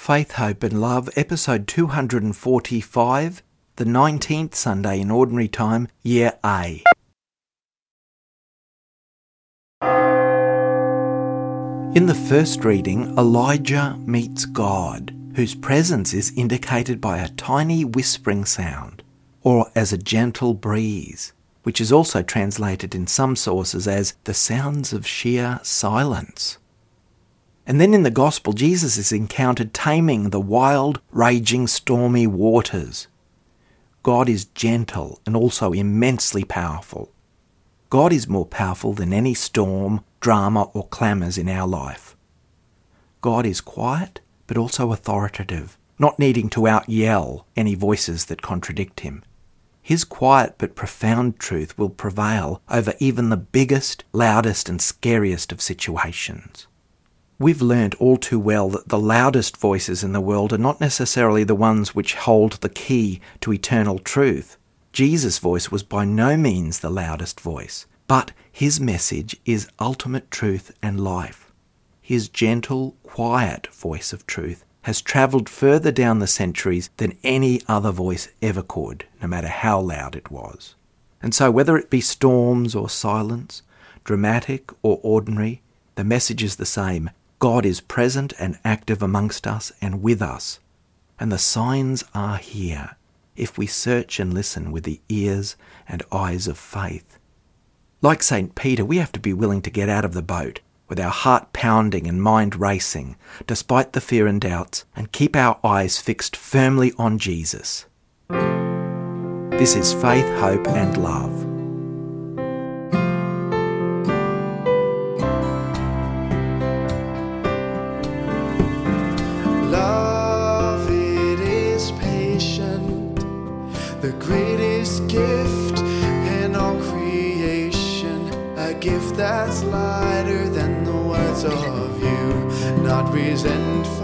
Faith, Hope and Love, episode 245, the 19th Sunday in Ordinary Time, Year A. In the first reading, Elijah meets God, whose presence is indicated by a tiny whispering sound, or as a gentle breeze, which is also translated in some sources as the sounds of sheer silence. And then in the Gospel, Jesus is encountered taming the wild, raging, stormy waters. God is gentle and also immensely powerful. God is more powerful than any storm, drama, or clamours in our life. God is quiet but also authoritative, not needing to out yell any voices that contradict him. His quiet but profound truth will prevail over even the biggest, loudest, and scariest of situations. We've learned all too well that the loudest voices in the world are not necessarily the ones which hold the key to eternal truth. Jesus' voice was by no means the loudest voice, but his message is ultimate truth and life. His gentle, quiet voice of truth has travelled further down the centuries than any other voice ever could, no matter how loud it was. And so, whether it be storms or silence, dramatic or ordinary, the message is the same God is present and active amongst us and with us. And the signs are here if we search and listen with the ears and eyes of faith. Like St. Peter, we have to be willing to get out of the boat with our heart pounding and mind racing, despite the fear and doubts, and keep our eyes fixed firmly on Jesus. This is faith, hope, and love. That's lighter than the words of you, not resentful,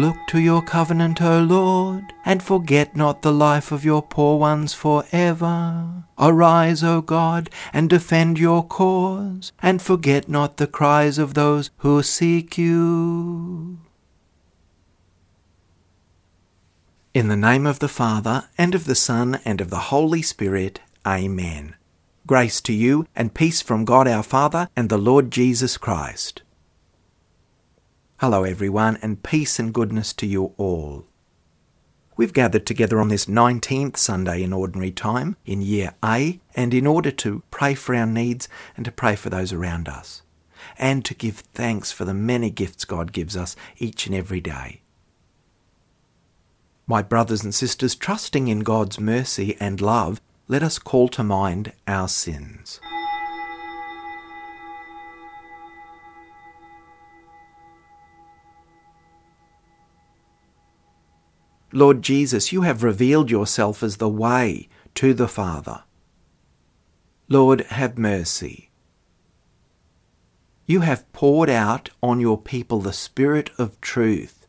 Look to your covenant, O Lord, and forget not the life of your poor ones for ever. Arise, O God, and defend your cause, and forget not the cries of those who seek you. In the name of the Father, and of the Son, and of the Holy Spirit, Amen. Grace to you, and peace from God our Father and the Lord Jesus Christ. Hello, everyone, and peace and goodness to you all. We've gathered together on this 19th Sunday in Ordinary Time in Year A, and in order to pray for our needs and to pray for those around us, and to give thanks for the many gifts God gives us each and every day. My brothers and sisters, trusting in God's mercy and love, let us call to mind our sins. Lord Jesus, you have revealed yourself as the way to the Father. Lord, have mercy. You have poured out on your people the Spirit of truth.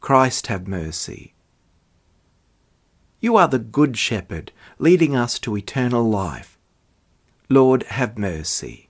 Christ, have mercy. You are the Good Shepherd, leading us to eternal life. Lord, have mercy.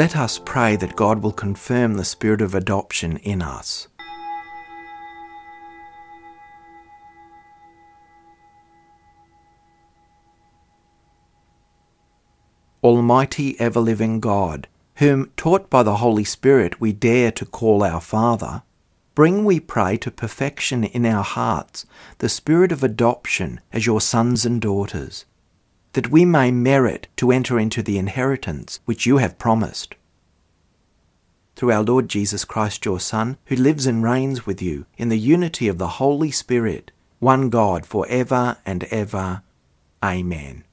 Let us pray that God will confirm the spirit of adoption in us. Almighty ever living God, whom, taught by the Holy Spirit, we dare to call our Father, bring, we pray, to perfection in our hearts the spirit of adoption as your sons and daughters, that we may merit to enter into the inheritance which you have promised. Through our Lord Jesus Christ, your Son, who lives and reigns with you in the unity of the Holy Spirit, one God for ever and ever. Amen.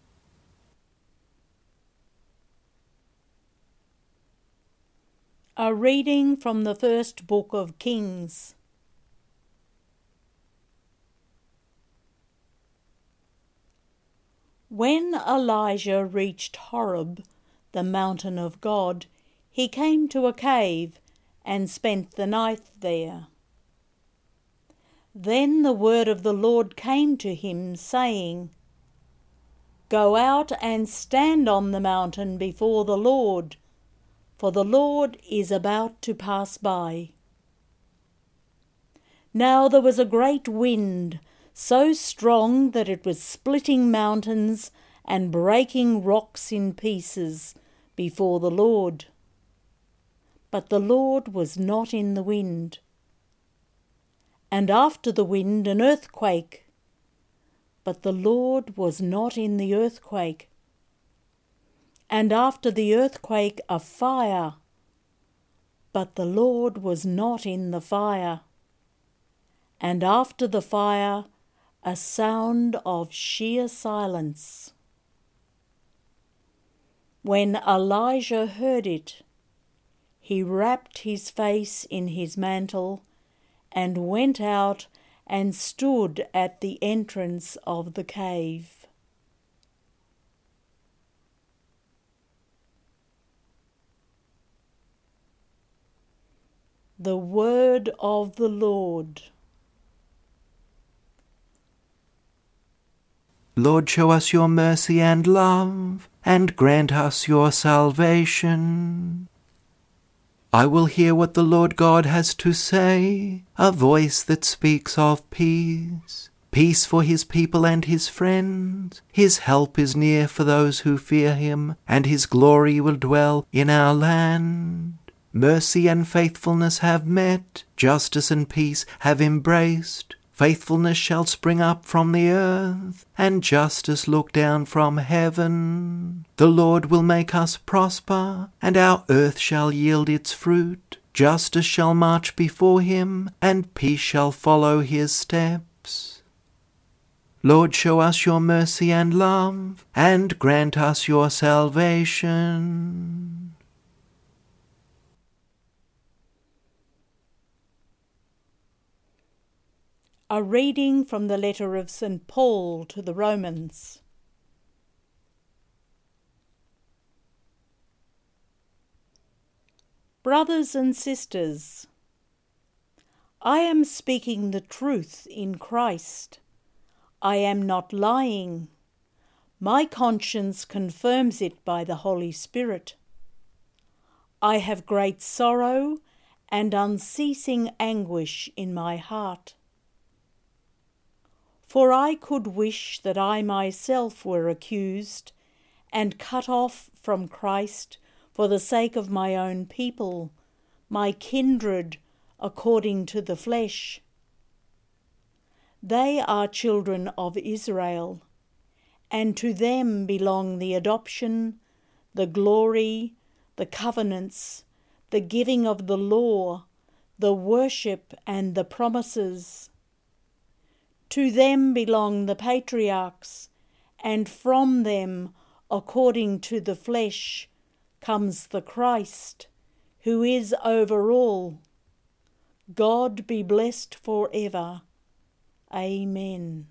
A reading from the first book of Kings. When Elijah reached Horeb, the mountain of God, he came to a cave and spent the night there. Then the word of the Lord came to him, saying, Go out and stand on the mountain before the Lord, for the Lord is about to pass by. Now there was a great wind, so strong that it was splitting mountains and breaking rocks in pieces before the Lord. But the Lord was not in the wind. And after the wind, an earthquake. But the Lord was not in the earthquake. And after the earthquake, a fire. But the Lord was not in the fire. And after the fire, a sound of sheer silence. When Elijah heard it, he wrapped his face in his mantle and went out and stood at the entrance of the cave. The word of the Lord. Lord, show us your mercy and love, and grant us your salvation. I will hear what the Lord God has to say, a voice that speaks of peace. Peace for his people and his friends. His help is near for those who fear him, and his glory will dwell in our land. Mercy and faithfulness have met, justice and peace have embraced. Faithfulness shall spring up from the earth, and justice look down from heaven. The Lord will make us prosper, and our earth shall yield its fruit. Justice shall march before him, and peace shall follow his steps. Lord, show us your mercy and love, and grant us your salvation. A reading from the letter of St. Paul to the Romans. Brothers and sisters, I am speaking the truth in Christ. I am not lying. My conscience confirms it by the Holy Spirit. I have great sorrow and unceasing anguish in my heart. For I could wish that I myself were accused and cut off from Christ for the sake of my own people, my kindred according to the flesh. They are children of Israel, and to them belong the adoption, the glory, the covenants, the giving of the law, the worship, and the promises. To them belong the patriarchs, and from them, according to the flesh, comes the Christ, who is over all. God be blessed for ever. Amen.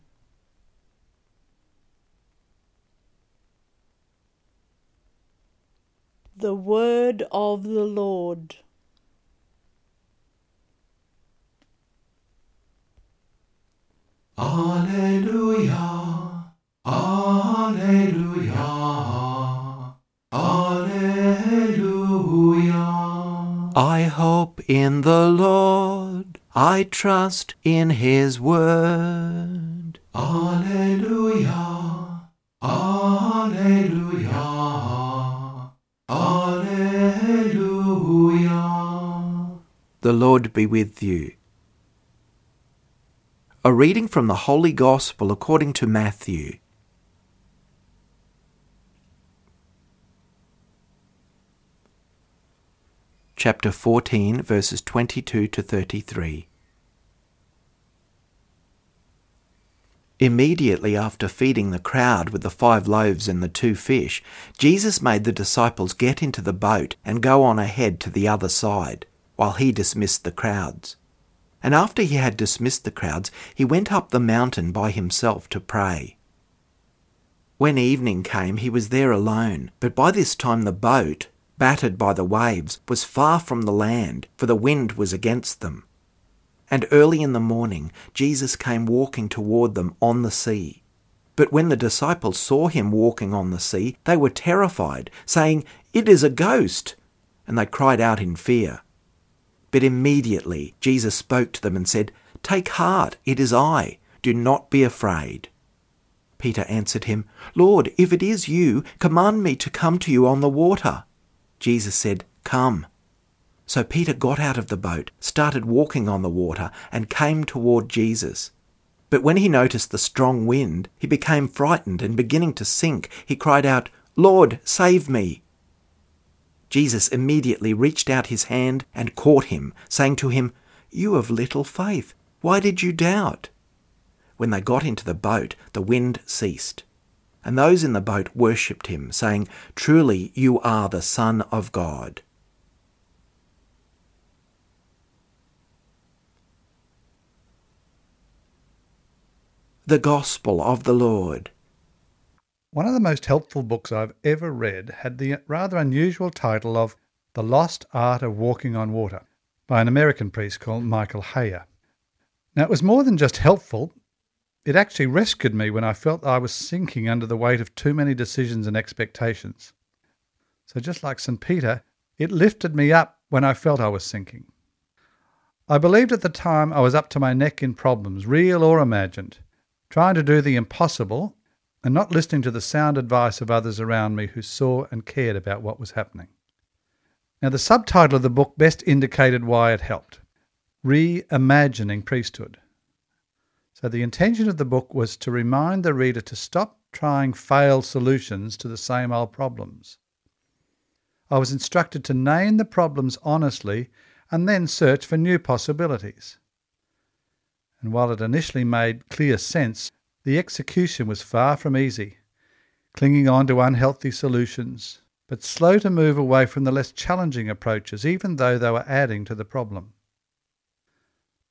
The Word of the Lord. Alleluia, Alleluia, Alleluia. I hope in the Lord, I trust in his word. Alleluia, Alleluia, Alleluia. The Lord be with you. A reading from the Holy Gospel according to Matthew. Chapter 14, verses 22 to 33. Immediately after feeding the crowd with the five loaves and the two fish, Jesus made the disciples get into the boat and go on ahead to the other side, while he dismissed the crowds. And after he had dismissed the crowds, he went up the mountain by himself to pray. When evening came, he was there alone, but by this time the boat, battered by the waves, was far from the land, for the wind was against them. And early in the morning Jesus came walking toward them on the sea. But when the disciples saw him walking on the sea, they were terrified, saying, It is a ghost! And they cried out in fear. But immediately Jesus spoke to them and said, Take heart, it is I, do not be afraid. Peter answered him, Lord, if it is you, command me to come to you on the water. Jesus said, Come. So Peter got out of the boat, started walking on the water, and came toward Jesus. But when he noticed the strong wind, he became frightened, and beginning to sink, he cried out, Lord, save me! Jesus immediately reached out his hand and caught him, saying to him, You of little faith. Why did you doubt? When they got into the boat, the wind ceased. And those in the boat worshipped him, saying, Truly you are the Son of God. The Gospel of the Lord. One of the most helpful books I've ever read had the rather unusual title of The Lost Art of Walking on Water by an American priest called Michael Heher. Now, it was more than just helpful, it actually rescued me when I felt I was sinking under the weight of too many decisions and expectations. So, just like St. Peter, it lifted me up when I felt I was sinking. I believed at the time I was up to my neck in problems, real or imagined, trying to do the impossible and not listening to the sound advice of others around me who saw and cared about what was happening. Now, the subtitle of the book best indicated why it helped Reimagining Priesthood. So, the intention of the book was to remind the reader to stop trying failed solutions to the same old problems. I was instructed to name the problems honestly and then search for new possibilities. And while it initially made clear sense, the execution was far from easy, clinging on to unhealthy solutions, but slow to move away from the less challenging approaches, even though they were adding to the problem.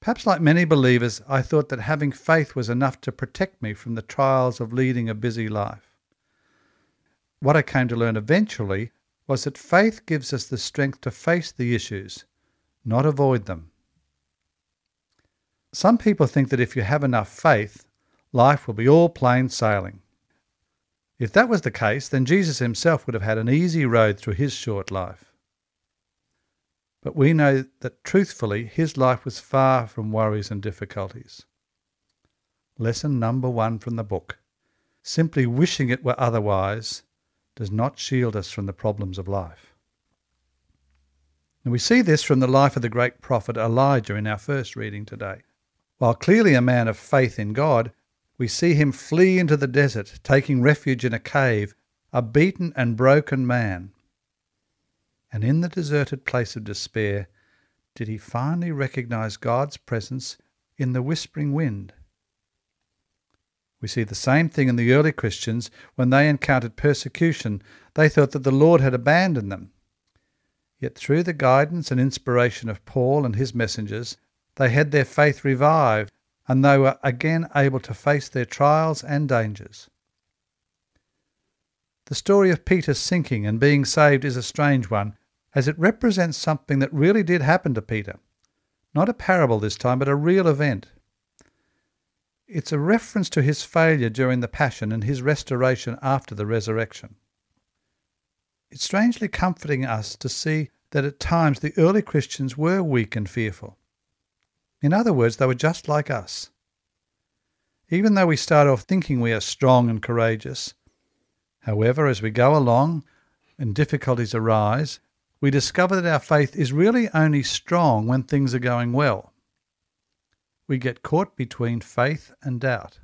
Perhaps like many believers, I thought that having faith was enough to protect me from the trials of leading a busy life. What I came to learn eventually was that faith gives us the strength to face the issues, not avoid them. Some people think that if you have enough faith, life will be all plain sailing. If that was the case, then Jesus himself would have had an easy road through his short life. But we know that truthfully, his life was far from worries and difficulties. Lesson number one from the book simply wishing it were otherwise does not shield us from the problems of life. And we see this from the life of the great prophet Elijah in our first reading today. While clearly a man of faith in God, we see him flee into the desert, taking refuge in a cave, a beaten and broken man and in the deserted place of despair did he finally recognize God's presence in the whispering wind. We see the same thing in the early Christians when they encountered persecution. They thought that the Lord had abandoned them. Yet through the guidance and inspiration of Paul and his messengers, they had their faith revived and they were again able to face their trials and dangers. The story of Peter sinking and being saved is a strange one, as it represents something that really did happen to Peter. Not a parable this time, but a real event. It's a reference to his failure during the Passion and his restoration after the resurrection. It's strangely comforting us to see that at times the early Christians were weak and fearful. In other words, they were just like us. Even though we start off thinking we are strong and courageous, however, as we go along and difficulties arise, we discover that our faith is really only strong when things are going well. We get caught between faith and doubt.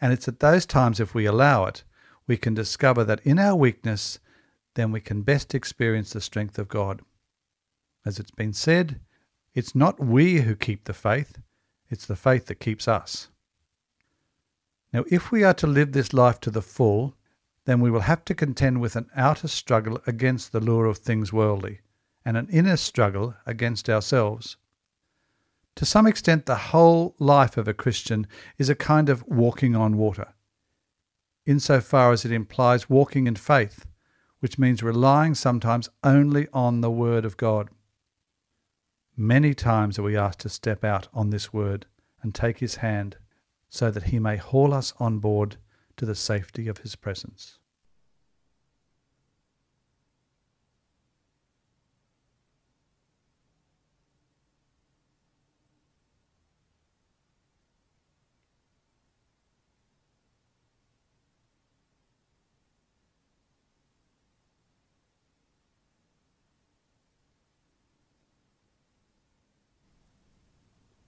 And it's at those times, if we allow it, we can discover that in our weakness, then we can best experience the strength of God. As it's been said, it's not we who keep the faith, it's the faith that keeps us. Now, if we are to live this life to the full, then we will have to contend with an outer struggle against the lure of things worldly, and an inner struggle against ourselves. To some extent, the whole life of a Christian is a kind of walking on water, insofar as it implies walking in faith, which means relying sometimes only on the Word of God. Many times are we asked to step out on this Word and take His hand so that He may haul us on board to the safety of His presence.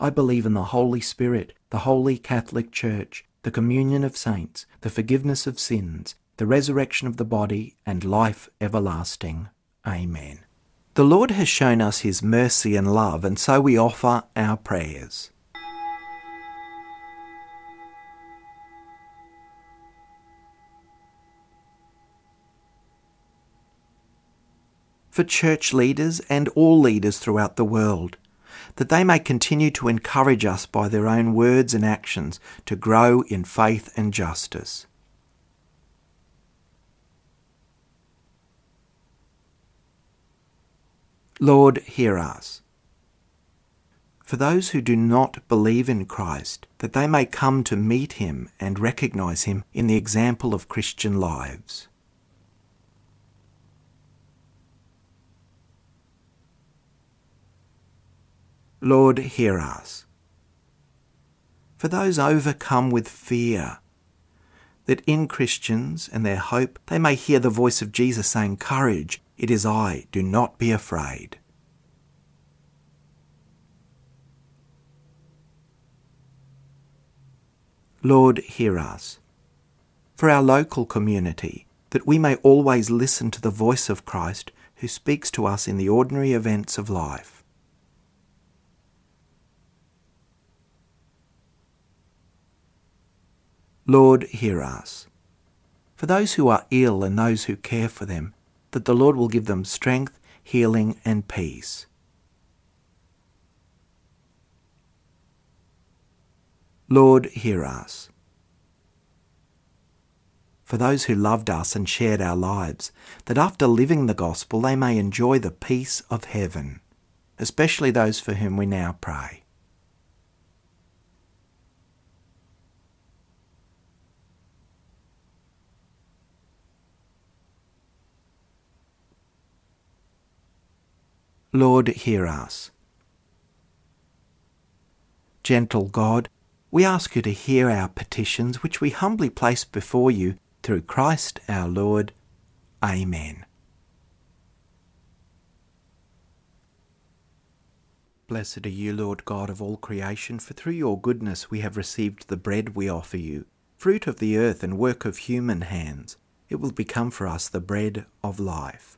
I believe in the Holy Spirit, the Holy Catholic Church, the communion of saints, the forgiveness of sins, the resurrection of the body, and life everlasting. Amen. The Lord has shown us his mercy and love, and so we offer our prayers. For church leaders and all leaders throughout the world, that they may continue to encourage us by their own words and actions to grow in faith and justice. Lord, hear us. For those who do not believe in Christ, that they may come to meet him and recognize him in the example of Christian lives. Lord, hear us. For those overcome with fear, that in Christians and their hope they may hear the voice of Jesus saying, Courage, it is I, do not be afraid. Lord, hear us. For our local community, that we may always listen to the voice of Christ who speaks to us in the ordinary events of life. Lord, hear us. For those who are ill and those who care for them, that the Lord will give them strength, healing, and peace. Lord, hear us. For those who loved us and shared our lives, that after living the gospel they may enjoy the peace of heaven, especially those for whom we now pray. Lord, hear us. Gentle God, we ask you to hear our petitions, which we humbly place before you through Christ our Lord. Amen. Blessed are you, Lord God of all creation, for through your goodness we have received the bread we offer you, fruit of the earth and work of human hands. It will become for us the bread of life.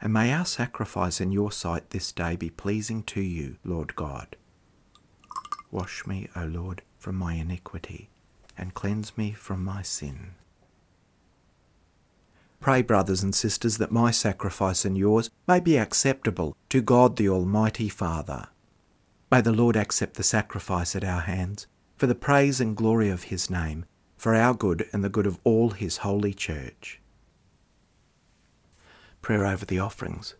and may our sacrifice in your sight this day be pleasing to you, Lord God. Wash me, O Lord, from my iniquity, and cleanse me from my sin. Pray, brothers and sisters, that my sacrifice and yours may be acceptable to God the Almighty Father. May the Lord accept the sacrifice at our hands, for the praise and glory of his name, for our good and the good of all his holy church. Prayer over the offerings.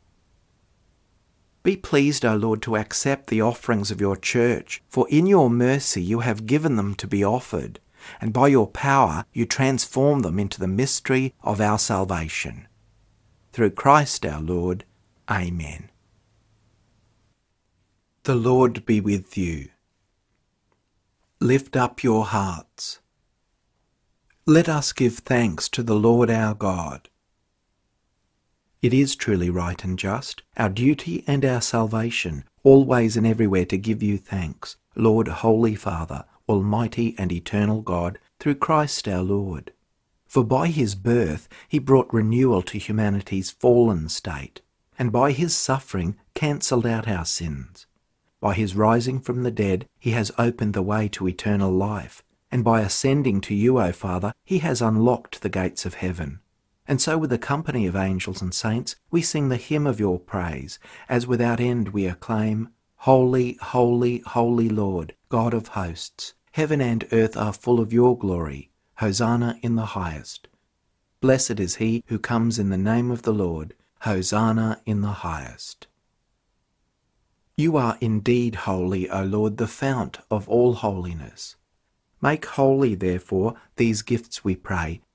Be pleased, O Lord, to accept the offerings of your church, for in your mercy you have given them to be offered and by your power you transform them into the mystery of our salvation. Through Christ our Lord. Amen. The Lord be with you. Lift up your hearts. Let us give thanks to the Lord our God. It is truly right and just, our duty and our salvation, always and everywhere to give you thanks, Lord, Holy Father, Almighty and eternal God, through Christ our Lord. For by his birth he brought renewal to humanity's fallen state, and by his suffering cancelled out our sins. By his rising from the dead he has opened the way to eternal life, and by ascending to you, O Father, he has unlocked the gates of heaven. And so, with the company of angels and saints, we sing the hymn of your praise, as without end we acclaim, Holy, holy, holy Lord, God of hosts. Heaven and earth are full of your glory. Hosanna in the highest. Blessed is he who comes in the name of the Lord. Hosanna in the highest. You are indeed holy, O Lord, the fount of all holiness. Make holy, therefore, these gifts, we pray,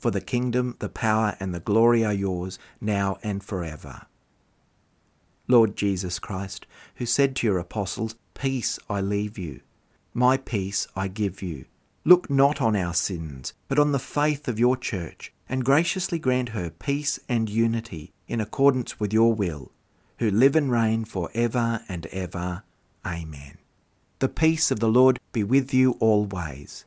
For the kingdom, the power, and the glory are yours, now and forever. Lord Jesus Christ, who said to your apostles, Peace I leave you, my peace I give you. Look not on our sins, but on the faith of your church and graciously grant her peace and unity in accordance with your will, who live and reign for ever and ever. Amen. The peace of the Lord be with you always.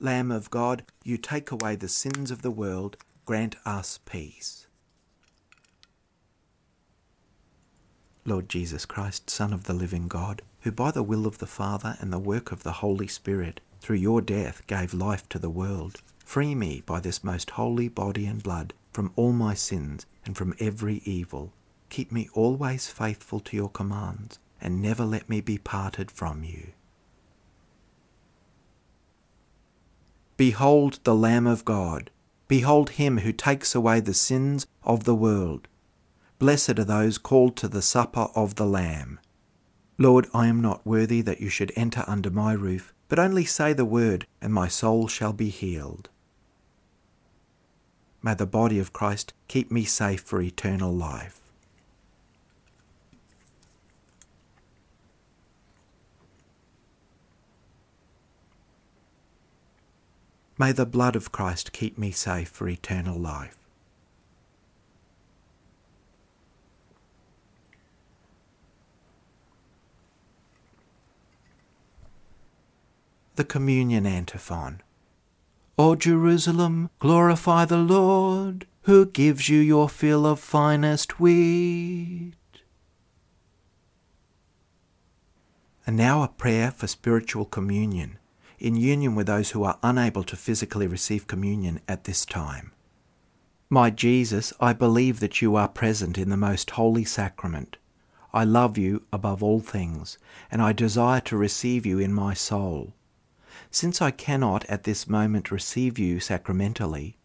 Lamb of God, you take away the sins of the world, grant us peace. Lord Jesus Christ, Son of the living God, who by the will of the Father and the work of the Holy Spirit, through your death gave life to the world, free me by this most holy body and blood from all my sins and from every evil. Keep me always faithful to your commands, and never let me be parted from you. Behold the Lamb of God. Behold him who takes away the sins of the world. Blessed are those called to the supper of the Lamb. Lord, I am not worthy that you should enter under my roof, but only say the word, and my soul shall be healed. May the body of Christ keep me safe for eternal life. May the blood of Christ keep me safe for eternal life. The Communion Antiphon. O Jerusalem, glorify the Lord, who gives you your fill of finest wheat. And now a prayer for spiritual communion, in union with those who are unable to physically receive communion at this time. My Jesus, I believe that you are present in the most holy sacrament. I love you above all things, and I desire to receive you in my soul. Since I cannot at this moment receive you sacramentally,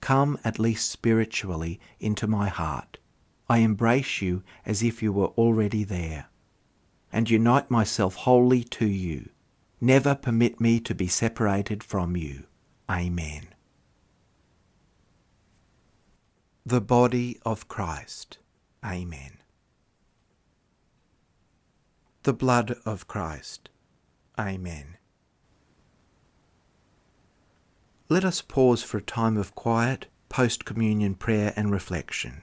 come at least spiritually into my heart. I embrace you as if you were already there, and unite myself wholly to you. Never permit me to be separated from you. Amen. The body of Christ. Amen. The blood of Christ. Amen. Let us pause for a time of quiet, post communion prayer and reflection.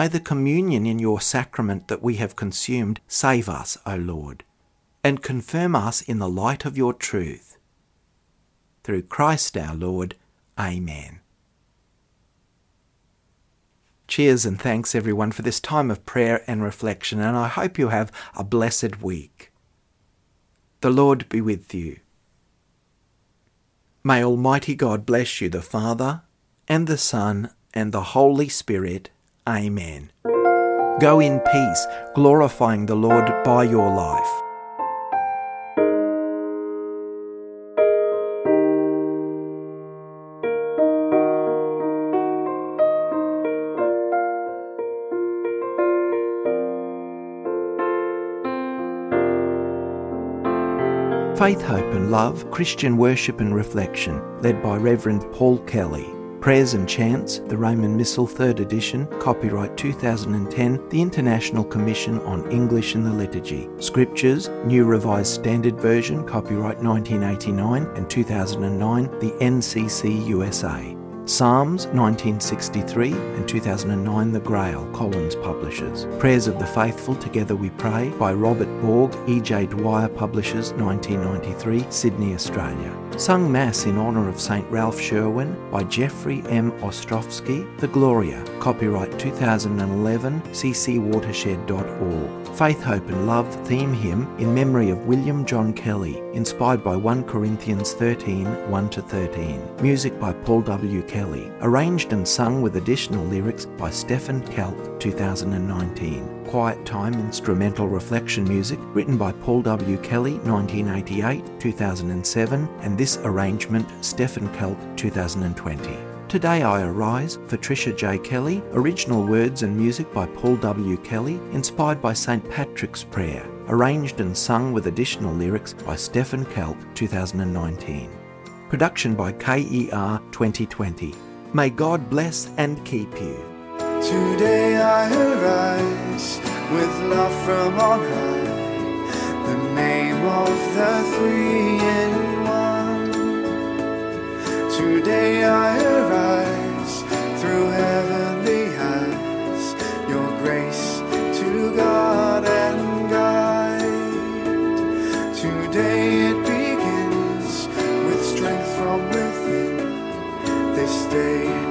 May the communion in your sacrament that we have consumed save us, O Lord, and confirm us in the light of your truth. Through Christ our Lord. Amen. Cheers and thanks everyone for this time of prayer and reflection, and I hope you have a blessed week. The Lord be with you. May Almighty God bless you, the Father, and the Son, and the Holy Spirit. Amen. Go in peace, glorifying the Lord by your life. Faith, Hope and Love, Christian Worship and Reflection, led by Reverend Paul Kelly. Prayers and Chants, the Roman Missal, 3rd edition, copyright 2010, the International Commission on English in the Liturgy. Scriptures, New Revised Standard Version, copyright 1989 and 2009, the NCC USA. Psalms 1963 and 2009 The Grail, Collins Publishers. Prayers of the Faithful Together We Pray by Robert Borg, E.J. Dwyer Publishers 1993, Sydney, Australia. Sung Mass in honour of St Ralph Sherwin by Jeffrey M. Ostrowski, The Gloria, copyright 2011, ccwatershed.org. Faith, Hope and Love theme hymn in memory of William John Kelly, inspired by 1 Corinthians 13 1 13. Music by Paul W. Kelly, arranged and sung with additional lyrics by Stephen Kelk, 2019. Quiet Time instrumental reflection music written by Paul W. Kelly 1988 2007 and this arrangement Stephen Kelk 2020. Today I Arise for Tricia J. Kelly, original words and music by Paul W. Kelly, inspired by St. Patrick's Prayer, arranged and sung with additional lyrics by Stephen Kelk 2019. Production by KER 2020. May God bless and keep you. Today I arise with love from on high, the name of the three in one. Today I arise through heavenly eyes, your grace to God and begins